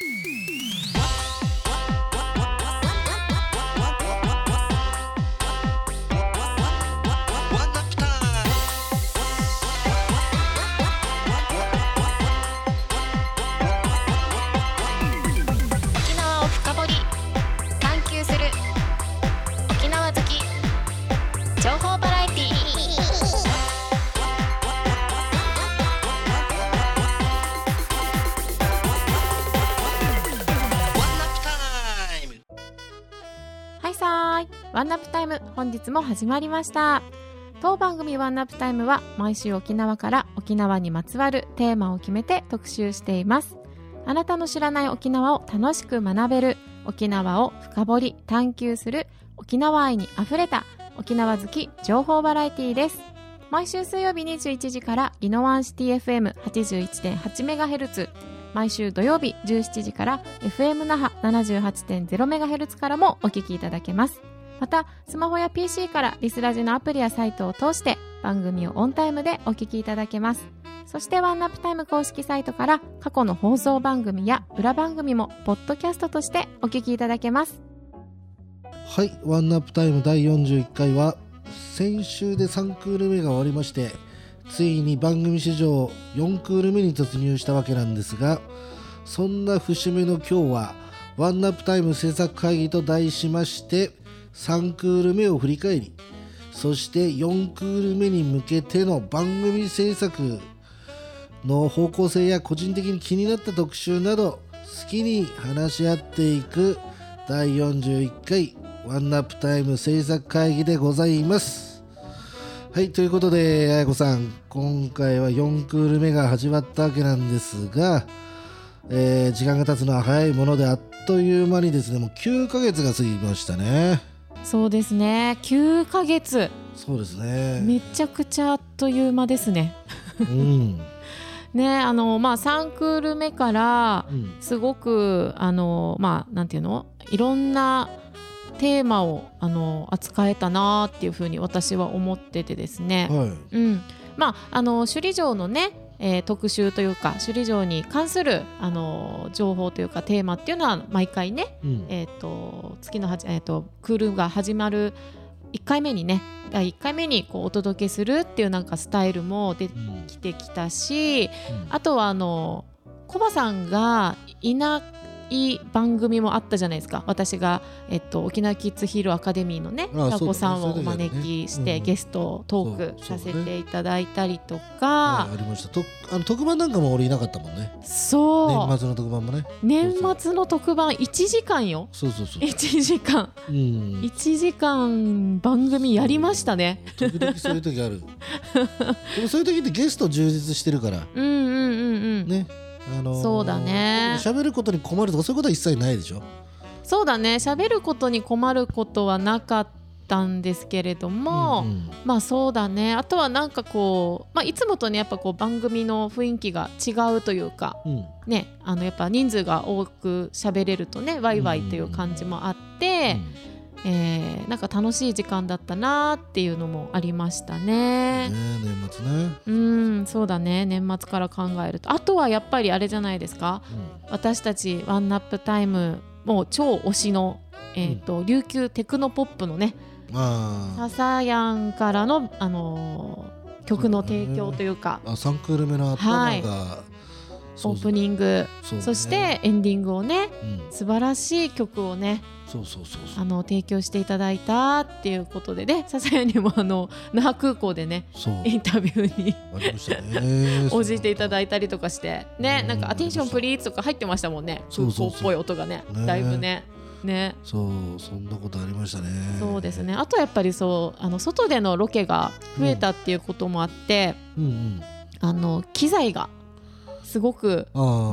Beep, beep, beep. ワンナップタイム本日も始まりました。当番組ワンナップタイムは毎週沖縄から沖縄にまつわるテーマを決めて特集しています。あなたの知らない沖縄を楽しく学べる沖縄を深掘り探求する沖縄愛にあふれた沖縄好き情報バラエティーです。毎週水曜日21時からイノワンシティ FM81.8MHz 毎週土曜日17時から FM 那覇 78.0MHz からもお聞きいただけます。またスマホや PC からリスラジのアプリやサイトを通して番組をオンタイムでお聞きいただけます。そしてワンナップタイム公式サイトから過去の放送番組や裏番組もポッドキャストとしてお聞きいただけます。はい、ワンナップタイム第41回は先週で3クール目が終わりましてついに番組史上4クール目に突入したわけなんですがそんな節目の今日はワンナップタイム制作会議と題しまして3クール目を振り返りそして4クール目に向けての番組制作の方向性や個人的に気になった特集など好きに話し合っていく第41回ワンナップタイム制作会議でございます。はいということであやこさん今回は4クール目が始まったわけなんですが、えー時間が経つのは早いものであっという間にですねもう9ヶ月が過ぎましたね。そうですね。9ヶ月。そうですね。めちゃくちゃあっという間ですね。うん、ねあのまあ3クール目からうん、すごくあのまあなんていうの？いろんなテーマをあの扱えたなっていうふうに私は思っててですね、はい。うん、まああの首里城のね、えー特集というか首里城に関するあの情報というかテーマっていうのは毎回ね、うん。えー、と月のはじ、えー、とクールが始まる1回目にね第1回目にこうお届けするっていうなんかスタイルも出てうんきてきたしうん。あとはあのコバさんがいない番組もあったじゃないですか。私が、えっと、沖縄キッズヒーローアカデミーのねタコさんをお招きして、うん。ゲストトークさせていただいたりとはいかありました。とあの特番なんかも俺いなかったもんね。そう。年末の特番もね。年末の特番1時間よ。そうそうそう、1時間。うん、1時間番組やりましたね。時々そういう時ある。でもそういう時ってゲスト充実してるから。うんうんうんうん。ねあのーそうだね。喋ることに困るとかそういうことは一切ないでしょ？そうだね。喋ることに困ることはなかったんですけれども、うんうん。まあそうだね。あとはなんかこう、まあ、いつもとねやっぱこう番組の雰囲気が違うというかうん。ねあのやっぱ人数が多く喋れるとねワイワイという感じもあって、えーなんか楽しい時間だったなっていうのもありましたね。ね年末ね、うんそうだね。年末から考えると。あとはやっぱりあれじゃないですか。う私たちワンナップタイムもう超推しの、えーと琉球テクノポップのねササヤンからの、あのー曲の提供というか。ーあ3クール目の頭が、はいオープニング。そしてエンディングをねうん、素晴らしい曲をねそうそうそうそう。あの提供していただいたっていうことでね笹谷にもあの那覇空港でねインタビューに応じていただいたりとかしてねうん。なんか「アテンションプリーズ」とか入ってましたもんね。空港っぽい音がねね。だいぶね。ね。そうそんなことありましたね。そうですね。あとやっぱりそうあの外でのロケが増えたっていうこともあって、うんうん。あの機材がすごく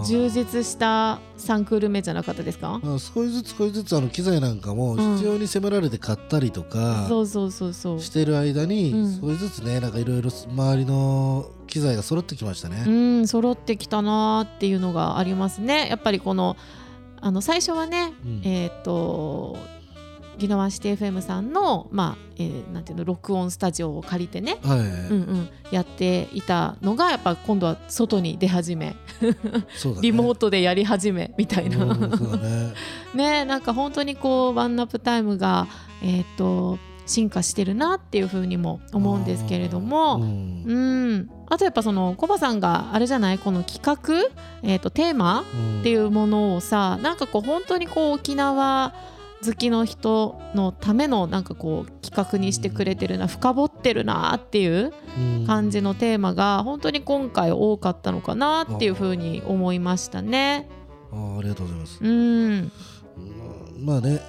充実した3クール目じゃなかったですか？まあ、少しずつ少しずつあの機材なんかもうん。必要に迫られて買ったりとかそうそうそうそう。してる間にうん。少しずつねなんかいろいろ周りの機材が揃ってきましたうね。ん揃ってきたなーっていうのがありますね。やっぱりこのあの最初はね、うん。えっ、と沖縄シティ FM さんのまあ、えーなんていうの録音スタジオを借りてね、はい、うんうん、やっていたのがやっぱ今度は外に出始め。ね。リモートでやり始めみたいな、ね。ねなんか本当にこうワンナップタイムがえっ、と進化してるなっていうふうにも思うんですけれども、うん。うん、あとやっぱそのコバさんがあれじゃないこの企画、えー、とテーマっていうものをさなんかこう本当にこう沖縄好きの人のためのなんかこう企画にしてくれてるな深掘ってるなっていううん。感じのテーマが本当に今回多かったのかなっていうふうに思いましたね。あー。ありがとうございます。うん、うんまあね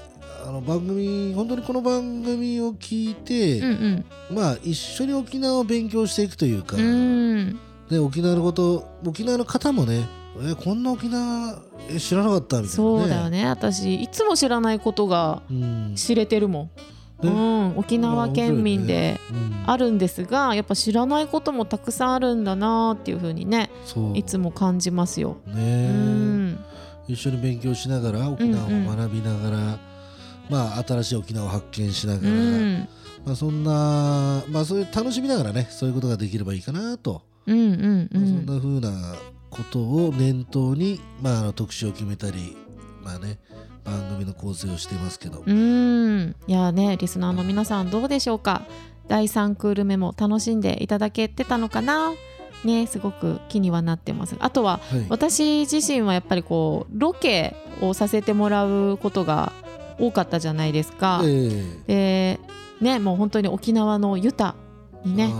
あの番組本当にこの番組を聞いて、うんまあ一緒に沖縄を勉強していくというか、うん。うんで沖縄のこと沖縄の方もねえこんな沖縄え知らなかったみたいな、ね、そうだよね。私いつも知らないことがうん、知れてるもん、ね。うん、沖縄県民でうん。あるんですがやっぱ知らないこともたくさんあるんだなっていうふうにねいつも感じますよ。ね。うえん。一緒に勉強しながら沖縄を学びながら、まあ新しい沖縄を発見しながうら、ん。まあそんなまあそういう楽しみながらねそういうことができればいいかなと、うんうんうまあそんんな風なことを念頭にまああの特集を決めたりまあね番組の構成をしていますけど、うん。いやねリスナーの皆さんどうでしょうか？第3クール目も楽しんでいただけてたのかな？ねすごく気にはなってます。あとははい、私自身はやっぱりこうロケをさせてもらうことが多かったじゃないですか。えでねもう本当に沖縄のユタにね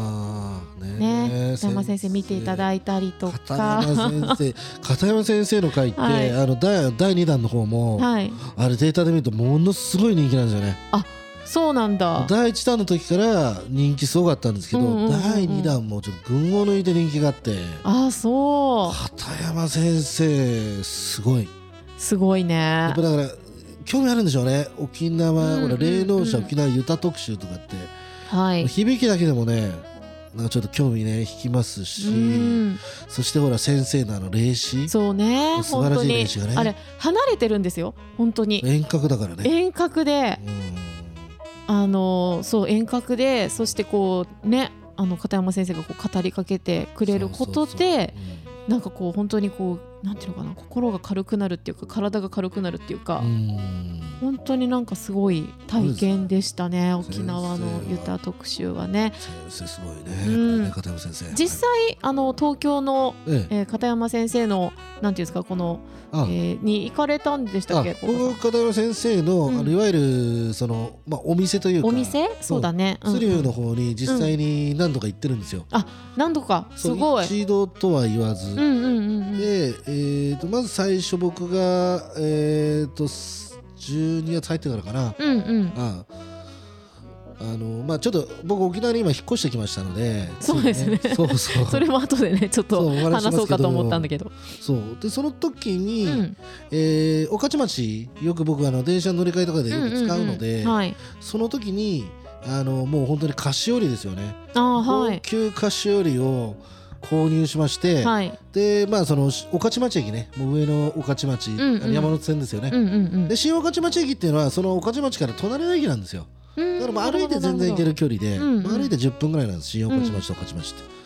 ね。片山先生見ていただいいたりと片か山先生片山先生の回って、はい。あの第第2弾の方も、はい。あれデータで見るとものすごい人気なんですよね。そうなんだ。第1弾の時から人気すごかったんですけど、うんうんうんうん。第2弾もちょっと群を抜いて人気があって。あそ片山先生すごい。うすごいね。やっぱだから興味あるんでしょうね。沖縄、うんうんうんほら霊能者沖縄ユタ特集とかって、はい。響きだけでもねなんかちょっと興味ね引きますし、うん。そしてほら先生のあの霊視そうね素晴らしい本当に。練習がね。あれ離れてるんですよ本当に。遠隔だからね。遠隔で。うん。あのそう遠隔でそしてこうねあの片山先生がこう語りかけてくれることでなんかこう本当にこうなんていうのかな心が軽くなるっていうか体が軽くなるっていうか、うん。本当になんかすごい体験でしたね沖縄のユタ特集はね。先生すごいね,、うん。ね片山先生。実際あの東京の、ええ。えー片山先生のなんていうんですかこの、あえーに行かれたんでしたあっけ僕片山先生の,、うん。あのいわゆるその、まあ、お店というか。お店？そうだね、うん。スリューの方に実際に何度か行ってるんですよ。何度か。すごい。一度とは言わず、うんうんうんうん。で、えー、とまず最初僕が、えー、と12月入ってからかな、うんうん。ああ。のまあ、ちょっと僕沖縄に今引っ越してきましたのでそうですね。ついそうそう。それも後でねちょっと話そうかと思ったんだけど。そう。でその時に、うん。えー御徒町よく僕あの電車乗り換えとかでよく使うので、はい。その時にあのもう本当に菓子折りですよね、あーはい。高級菓子折りを購入しまして、はい。でまあその御徒町駅ねもう上の御徒町、んうん。山手線ですよね、うんうんうん。で新御徒町駅っていうのはその御徒町から隣の駅なんですよ。うん。だからまあ歩いて全然行ける距離で、歩いて10分ぐらいなんです新御徒町と御徒町って。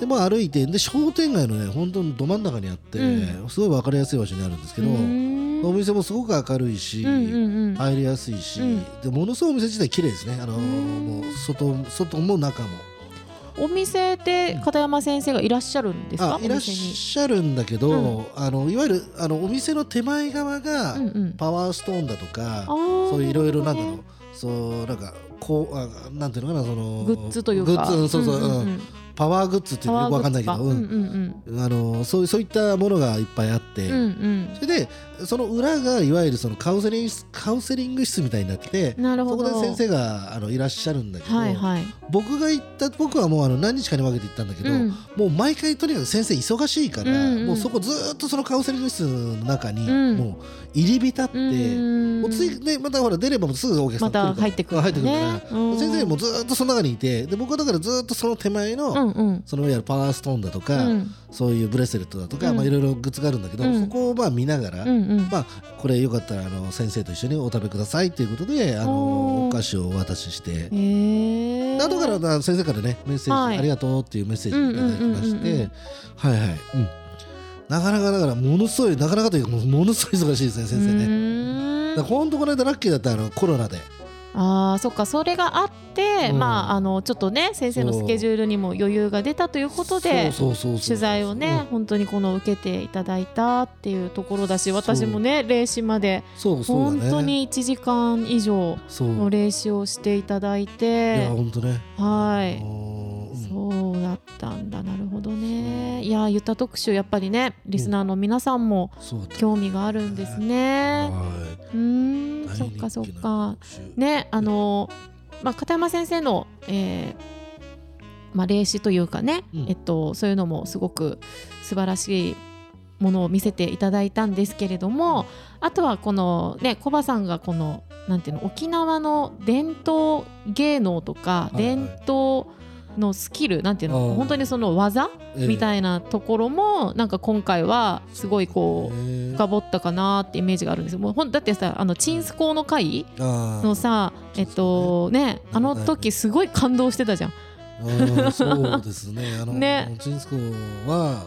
でまあ歩いてで商店街のね本当にど真ん中にあって、うすごい分かりやすい場所にあるんですけど、うんお店もすごく明るいし、うんうんうん。入りやすいし、うん。でものすごいお店自体綺麗ですね。あのーうん。もう外外も中もお店で片山先生がいらっしゃるんですか？あいらっしゃるんだけど、あのいわゆるあのお店の手前側が、パワーストーンだとか、そういういろいろなんだろう。そうなんかこうあなんていうのかなそのグッズというか。グッズうんそうそう、うん。んパワーグッズっていうのよくわかんないけど、うパワーグッズかうん。んあのそうそういったものがいっぱいあって、うんうん。それでその裏がいわゆるそのカウンセリングカウンセリング室みたいになっててうんなるほど。そこで先生があのいらっしゃるんだけど、はいはい。僕が行った僕はもうあの何日かに分けて行ったんだけど、うん。もう毎回とにかく先生忙しいから、うんうん。もうそこずーっとそのカウンセリング室の中に、うん。もう入り浸って、うんもうついねまたほら出ればもうすぐお客さんまた来るから入ってくる入ってくるから、ねうん。先生もずーっとその中にいてで僕はだからずーっとその手前の、うんうん。うんそのいわゆるパワーストーンだとか、うん。そういうブレスレットだとか、うん。まあ、いろいろグッズがあるんだけど、うん。そこをまあ見ながら、うんうん。まあ、これよかったらあの先生と一緒にお食べくださいということであのお菓子をお渡しして。後からな先生からねメッセージ、はい。ありがとうっていうメッセージいただきましてはいはい、うん、なかなかだからものすごいなかなかというかものすごい忙しいですね先生ね。ねだからほんとこの間ラッキーだったあのコロナであーそっかそれがあって、うん。まああのちょっとね先生のスケジュールにも余裕が出たということで取材をね、本当にこの受けていただいたっていうところだし私もね霊視まで本当に1時間以上の霊視をしていただいいやてね。はい。うん。そうだったんだ。なるほどねいやゆった特集やっぱりねリスナーの皆さんも興味があるんですね。はうーんいそっかそっか。ねあのまあ片山先生の、えーまあ、霊視というかね、うん。えっと、そういうのもすごく素晴らしいものを見せていただいたんですけれどもあとはこのねコバさんがこのなんていうの沖縄の伝統芸能とか、はいはい。伝統のスキルなんていうの本当にその技ええ。みたいなところもなんか今回はすごいこう深掘ったかなってイメージがあるんですよ。もうほんだってさあのチンスコーの会のさえっとね。あの時すごい感動してたじゃん。うんそうですね。あの、ね。チンスコは、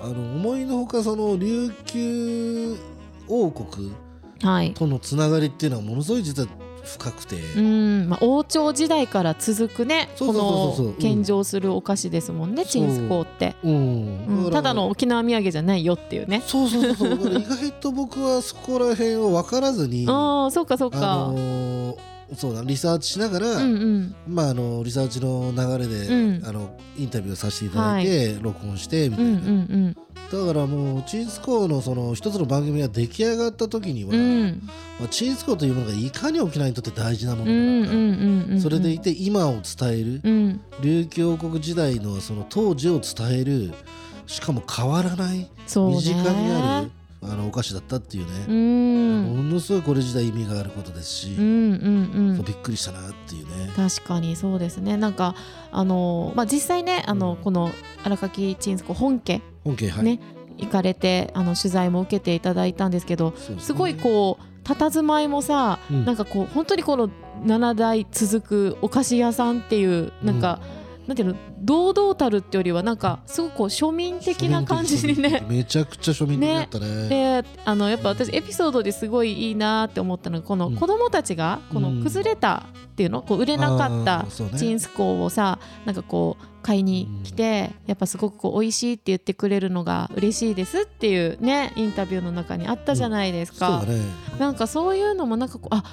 あの思いのほかその琉球王国はい。とのつながりっていうのはものすごい実は深くて、うん。まあ、王朝時代から続くねこのうん献上するお菓子ですもんね、チンスコーって、う。ん。うん。ただの沖縄土産じゃないよっていうね。そうそうそう意外と僕はそこら辺を分からずに、ああそうかそうあか、のーそうだリサーチしながら、うんうん。まああのリサーチの流れで、うん。あのインタビューさせていただいて、録音してみたいな、うんうんだからもうチンスコーのその一つの番組が出来上がった時には、うん。うんまあ、チンスコーというものがいかに沖縄にとって大事なもうんうんのなのか、うんうん。それでいて今を伝える、うん。琉球王国時代のその当時を伝えるしかも変わらない身近にあるあのお菓子だったっていううね、ん。ものすごいこれ自体意味があることですし、うんうんうん。びっくりしたなっていうね。確かにそうですね。なんかあのまあ実際ねあの、うん。この荒垣チンスコ本家本家はい、ね行かれてあの取材も受けていただいたんですけどすね。すごいこう佇まいもさ、うん。なんかこう本当にこの7代続くお菓子屋さんっていうなんか、なんていうの堂々たるってよりはなんかすごくこう庶民的な感じにねめちゃくちゃ庶民的だったね。であのやっぱ私エピソードですごいいいなって思ったのがこのうん子供たちがこの崩れたっていうの、こう売れなかったチンスコーをさなんかこう買いに来て、やっぱすごくこう美味しいって言ってくれるのが嬉しいですっていうねインタビューの中にあったじゃないですか。そうだね。なんかそういうのもなんかこうあ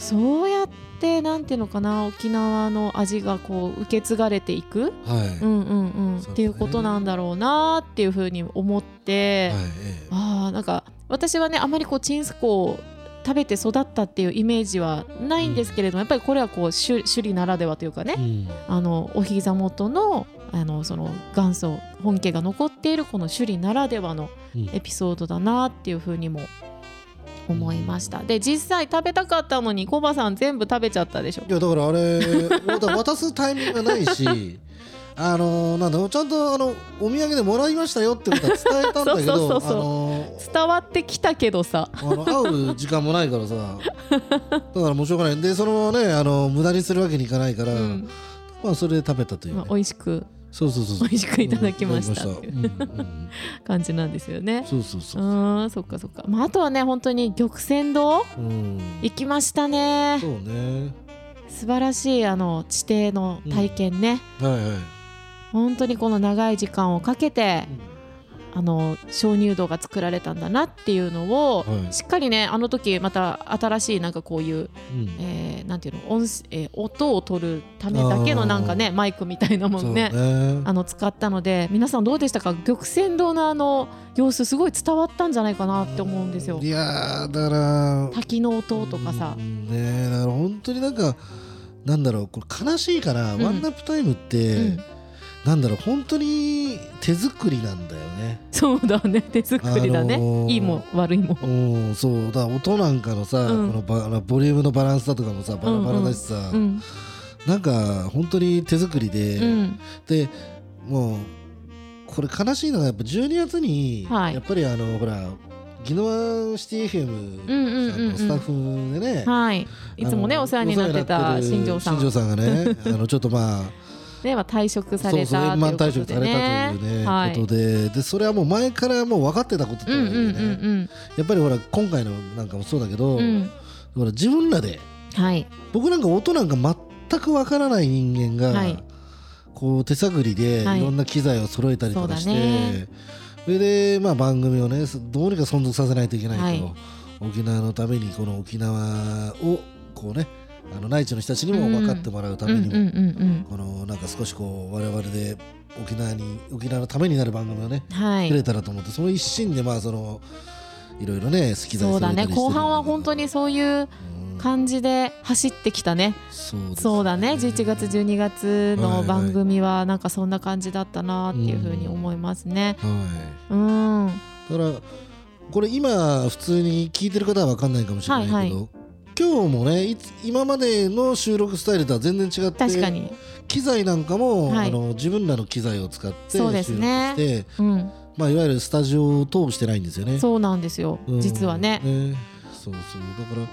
そうやってなんていうのかな沖縄の味がこう受け継がれていく、はい。うんうんうん。ね。っていうことなんだろうなっていうふうに思って、はいええ。あーなんか私はねあまりこうチンスコを食べて育ったっていうイメージはないんですけれども、やっぱりこれはこう首首里ならではというかね、うん。あのお膝元のあのその元祖本家が残っているこの首里ならではのうん。エピソードだなっていうふうにも思いました、で実際食べたかったのにコバさん全部食べちゃったでしょ。いやだからあれ渡すタイミングがないし あのなんだろうちゃんとあのお土産でもらいましたよってことは伝えたんだけどあそうそうそうそう。の伝わってきたけどさ。あの会う時間もないからさ。だからもうしょうがない。でそのねあの無駄にするわけにいかないから、うん。まあそれで食べたという、まあね、美味しくそうそうそう美味しくいただきました。うん。いうんうん感じなんですよね。そうそうそう。う、ーんそっかそっか、まあ、あとはね本当に玉泉堂うん、行きましたね。そうね。素晴らしいあの地底の体験ね、はいはい。本当にこの長い時間をかけて、あの鍾乳洞が作られたんだなっていうのを、はい。しっかりねあの時また新しいなんかこういう、うん。えーなんていうの音,、えー音を取るためだけのなんかねマイクみたいなもんねね。あの使ったので皆さんどうでしたか？玉泉堂のあの様子すごい伝わったんじゃないかなって思うんですよ。いやーだから滝の音とかさ。うん。ねだから本当になんかなんだろうこれ悲しいから、うん。ワンナップタイムって、うんなんだろう本当に手作りなんだよね。そうだね手作りだね、あのーいいも悪いもうんそうだ音なんかのさ、うん。このバボリュームのバランスだとかもさバラバラだしさ、うんなんか本当に手作りで、うん。でもうこれ悲しいのがやっぱ12月に、はい。やっぱりあのほら宜野湾シティ FM うんうんうんうんさんのスタッフでね、はい。いつもねお世話になってた新庄さん。新庄さんがね あのちょっとまあねは退職された円満退職ということでされたねというね、はい。ことで。でそれはもう前からもう分かってたこととはいえね、うんうんうんやっぱりほら今回のなんかもそうだけど、うん。うんほら自分らではい。僕なんか音なんか全く分からない人間が、はい。こう手探りでい。はいろんな機材を揃えたりとかして、そうだね。それでまあ番組をねどうにか存続させないといけないと、はい。沖縄のためにこの沖縄をこうねあの内地の人たちにも分かってもらうためにも、このなんか少しこう我々で沖縄に沖縄のためになる番組をねうんはい。くれたらと思ってその一心でまあそのいろいろね好き材そうだね。後半は本当にそういううん。感じで走ってきたね。そうですそうだね。11月12月の番組はなんかそんな感じだったなっていうふうに思いますね。はい。うん。だからこれ今普通に聞いてる方は分かんないかもしれないけど、はいは今日もねいつ今までの収録スタイルとは全然違って確かに。機材なんかも、はい。あの自分らの機材を使って収録そうですね。して、うん。まあ、いわゆるスタジオを通してないんですよね。そうなんですよ。うん。実はね。そうそう。だから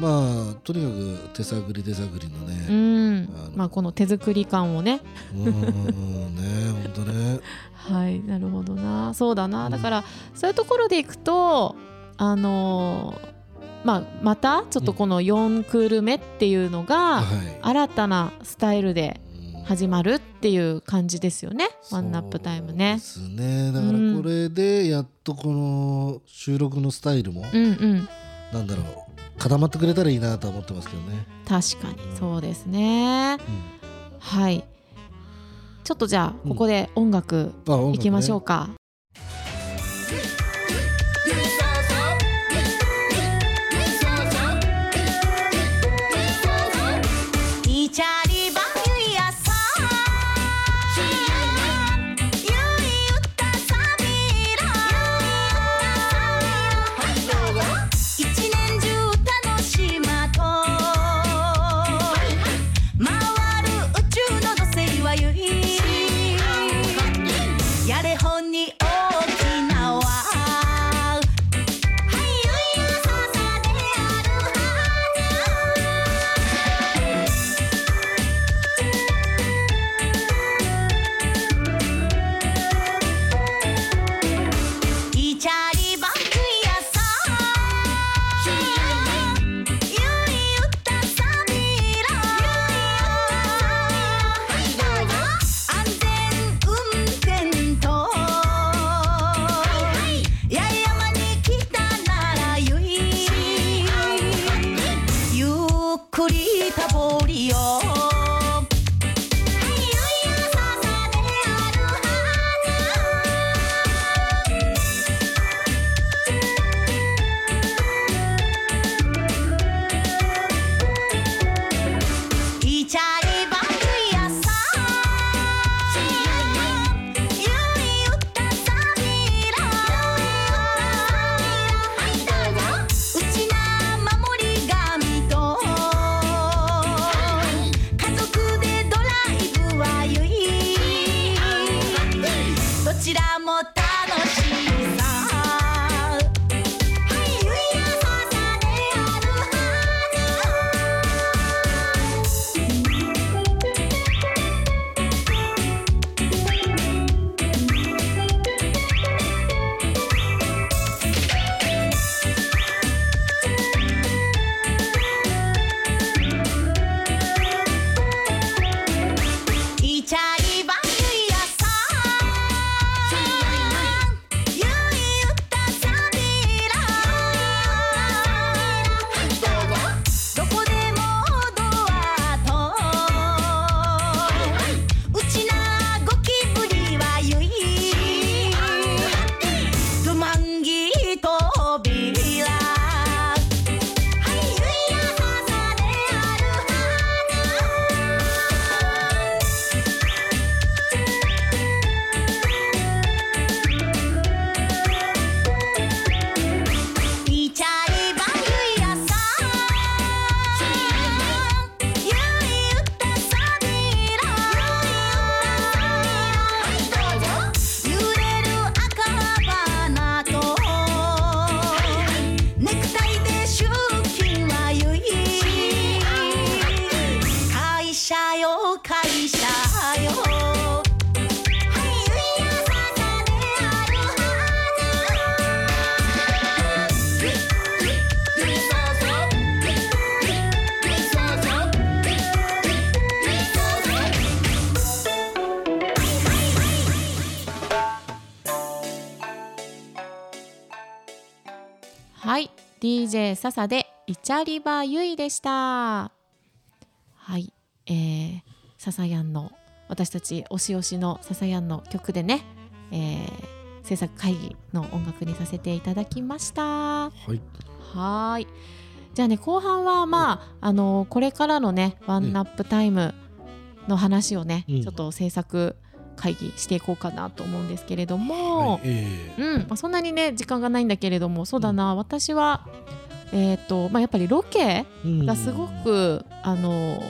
まあとにかく手探り手探りのうねん。あのまあこの手作り感をね。うん。うんね本当ね。はいなるほどな。そうだな。だからそういうところでいくとあのーまあまたちょっとこの4クール目っていうのがはい。新たなスタイルでうん。始まるっていう感じですよね。ワンナップタイムね。ですね。だからこれでやっとこの収録のスタイルも、うんうん。なんだろう固まってくれたらいいなとは思ってますけどね、確かに。そうですね。はい。ちょっとじゃあここで音楽いきましょうか、はい、DJ 笹でイチャリバユイでした。はい、えー、笹やんの私たち推し推しの笹やんの曲でね、えー、制作会議の音楽にさせていただきました。はいはーい。じゃあね後半はまああのこれからのねワンナップタイムの話をね、うんちょっと制作会議していこうかなと思うんですけれども、はいえうんまあ、そんなにね時間がないんだけれどもそうだな、私はえっ、とまあやっぱりロケーがすごく、あの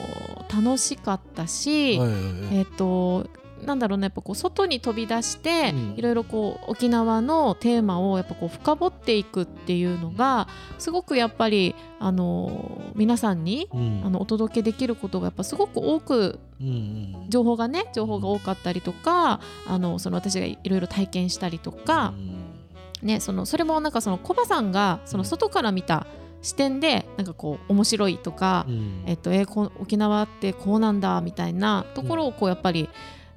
楽しかったし、はいはいはい。えっ、となんだろうねやっぱこう外に飛び出して、うん。いろいろこう沖縄のテーマをやっぱこう深掘っていくっていうのがすごくやっぱりあの皆さんにうん。あのお届けできることがやっぱすごく多くうんうん。情報がね情報が多かったりとかあのその私がいろいろ体験したりとか、ね、そのそれもなんかそのコバさんがその外から見た視点でなんかこう面白いとか、うん。えっと、えー沖縄ってこうなんだみたいなところをこうやっぱり、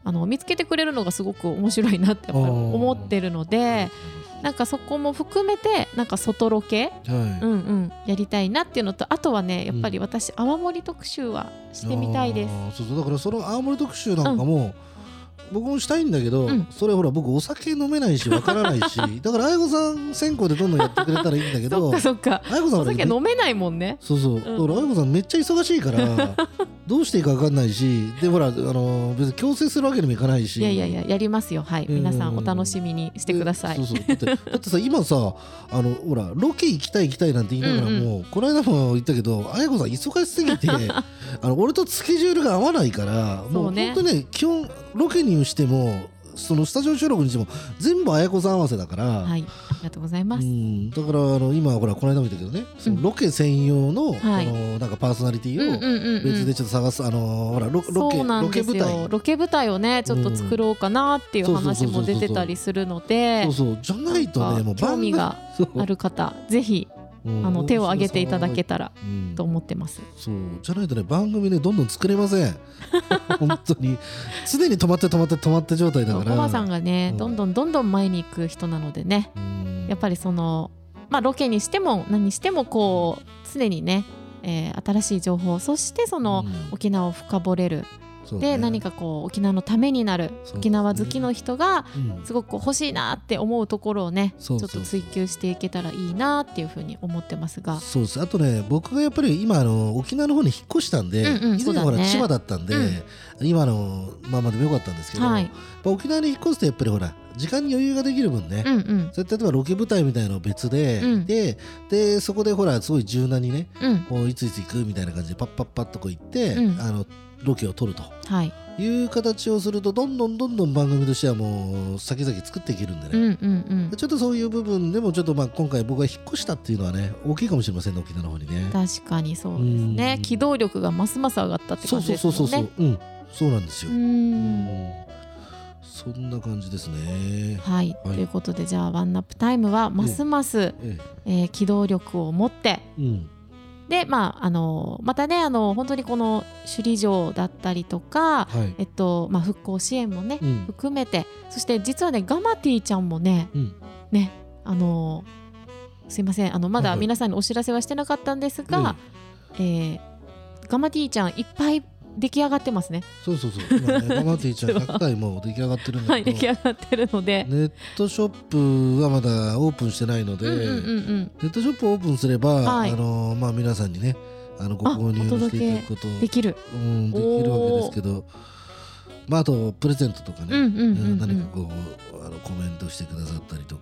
あの見つけてくれるのがすごく面白いなってやっぱり思ってるのでなんかそこも含めてなんか外ロケ、はい。うんうん、やりたいなっていうのとあとはねやっぱり私、泡盛特集はしてみたいです。そうそう。だからその青森特集なんかも、僕もしたいんだけど、うん。それほら僕お酒飲めないしわからないし。だから愛子さん先行でどんどんやってくれたらいいんだけ そどそっか。愛子さんお酒飲めないもんね。そうそう、だから愛子さんめっちゃ忙しいから どうしていいかわかんないし。でほらあの別に強制するわけにもいかないし。いやいやいややりますよ。はい。うん。皆さんお楽しみにしてください。そうそう。だってだってさ今さあのほらロケ行きたい行きたいなんて言いながらも、うんこの間も言ったけど愛子さん忙しすぎてあの俺とスケジュールが合わないからもそう本当ね基本ロケにしてもそのスタジオ収録にしても全部綾子さん合わせだから、はいありがとうございます。うん、だからあの今ほらこの間も言ったけどねそのロケ専用の,、はい。このなんかパーソナリティを別でちょっと探す、あのほらロロケロケ舞台。よロケ舞台をねちょっと作ろうかなっていううん話も出てたりするので。そうそうじゃないとねもう興味がある方 ぜひうんあの手を挙げていただけたらうん。と思ってます。そう。じゃないとね番組ねどんどん作れません。本当に。常に止まって止まって止まって状態だから。コバさんがね、うん。どんどんどんどん前に行く人なのでね。うん。やっぱりそのまあロケにしても何にしてもこう常にね、えー新しい情報そしてそのうん。沖縄を深掘れるそうね。で何かこう沖縄のためになるね。沖縄好きの人がうん。すごく欲しいなって思うところをねちょっと追求していけたらいいなっていうふうに思ってますが。そうです。あとね僕がやっぱり今あの沖縄の方に引っ越したんで、うんうん以前はほそうだね。ら千葉だったんで、うん。今のままでもよかったんですけど、はい。沖縄に引っ越すとやっぱりほら時間に余裕ができる分ね、うんうん。それ例えばロケ舞台みたいなの別で、うん。ででそこでほらすごい柔軟にねうん。もういついつ行くみたいな感じでパッパッパッとこう行って、うん。あのロケを撮ると。はい。いう形をするとどんどんどんどん番組としてはもう先々作っていけるんでね、うんうんうん。ちょっとそういう部分でもちょっとまあ今回僕が引っ越したっていうのはね大きいかもしれませんね沖縄の方にね。確かにそうですね。うん。機動力がますます上がったってそう感じそうそうそうそう、ですもん。ねうん。そうなんですよ。そんな感じですね。はい、はい。ということでじゃあワンナップタイムはますます、ええ。ー機動力を持ってえうんでまああのまたねあの本当にこの首里城だったりとか、はい。えっとまあ、復興支援もね、うん。含めてそして実はねガマティちゃんもねうん。ねあのすいませんあのまだはいはい。皆さんにお知らせはしてなかったんですが、えーガマティちゃんいっぱい出来上がってますね。そうそうそう。今ね、ママティちゃん100体もう出来上がってるんだ はいけど、出来上がってるので、ネットショップはまだオープンしてないので、うんうんうんうん。ネットショップオープンすれば、はい。あのまあ皆さんにね、あのご購入をしていただくことできる。うん、できるわけですけど、まああとプレゼントとかね、うんうんうんうん何かこうあのコメントしてくださっ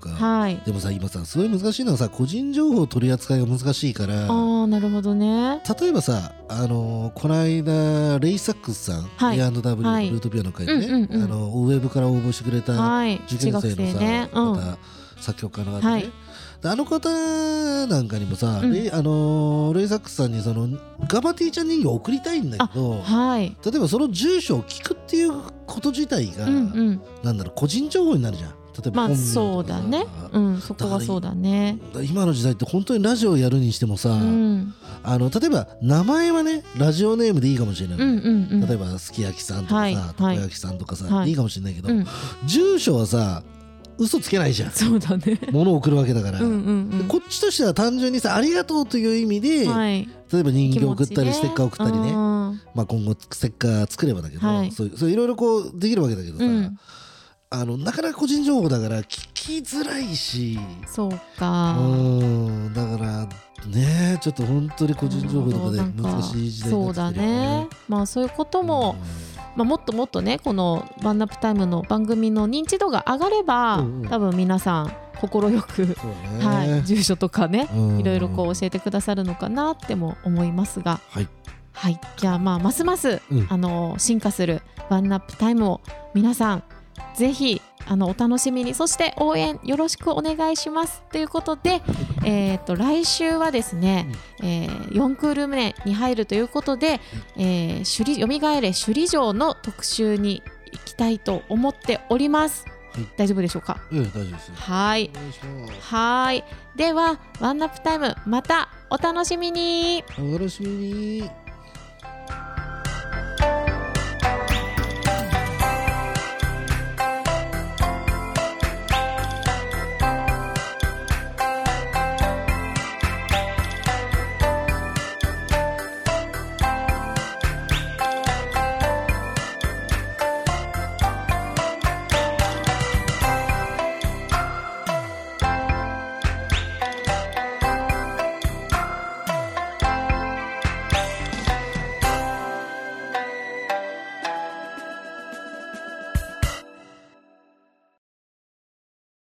か。はい。でもさ今さすごい難しいのはさ個人情報取り扱いが難しいからああなるほどね。例えばさあのこの間レイサックスさん、はい A&W のはいルートピアノ会でね、うんうんうんあのウェブから応募してくれたはい。受験生のさ、ね。うん。方作曲家の方ね、はいであの方なんかにもさ、うんレイあのレイサックスさんにそのガバティちゃん人形を送りたいんだけどはい。例えばその住所を聞くっていうこと自体が、うんうん。なんだろう個人情報になるじゃん例えばまあそうだね。うんそこはそうだね。今の時代って本当にラジオをやるにしてもさ、うん。あの例えば名前はねラジオネームでいいかもしれない、うんうんうん。例えばすき焼きさんとかさ、はいたこ焼きさんとかさ、はい。い、いかもしれないけど、うん。住所はさ嘘つけないじゃん。そうだね。物を送るわけだから、うんこっちとしては単純にさありがとうという意味で、うんはい。例えば人形送ったり、ステッカー送ったりね、うんまあ、今後ステッカー作ればだけど、はいそうそういろいろこうできるわけだけどさ、うんあのなかなか個人情報だから聞きづらいし。そううかん。だからねちょっと本当に個人情報とかで難しい時代にそうだなってきてるよね。まあそういうことも、まあ、もっともっとねこの「ワンナップタイム」の番組の認知度が上がれば、うんうん。多分皆さん快く、はい、住所とかねうん。いろいろこう教えてくださるのかなっても思いますが、はい。はい、じゃあまあますます、うん。あの進化するワンナップタイムを皆さんぜひあのお楽しみに。そして応援よろしくお願いします。ということで、えー、と来週はですね、えー4クール目に入るということで「えー、首里よみがえれ首里城」の特集に行きたいと思っております。はい。大丈夫でしょうか？うん大丈夫ですよ。はい。はい。ではワンナップタイムまたお楽しみに。お楽しみに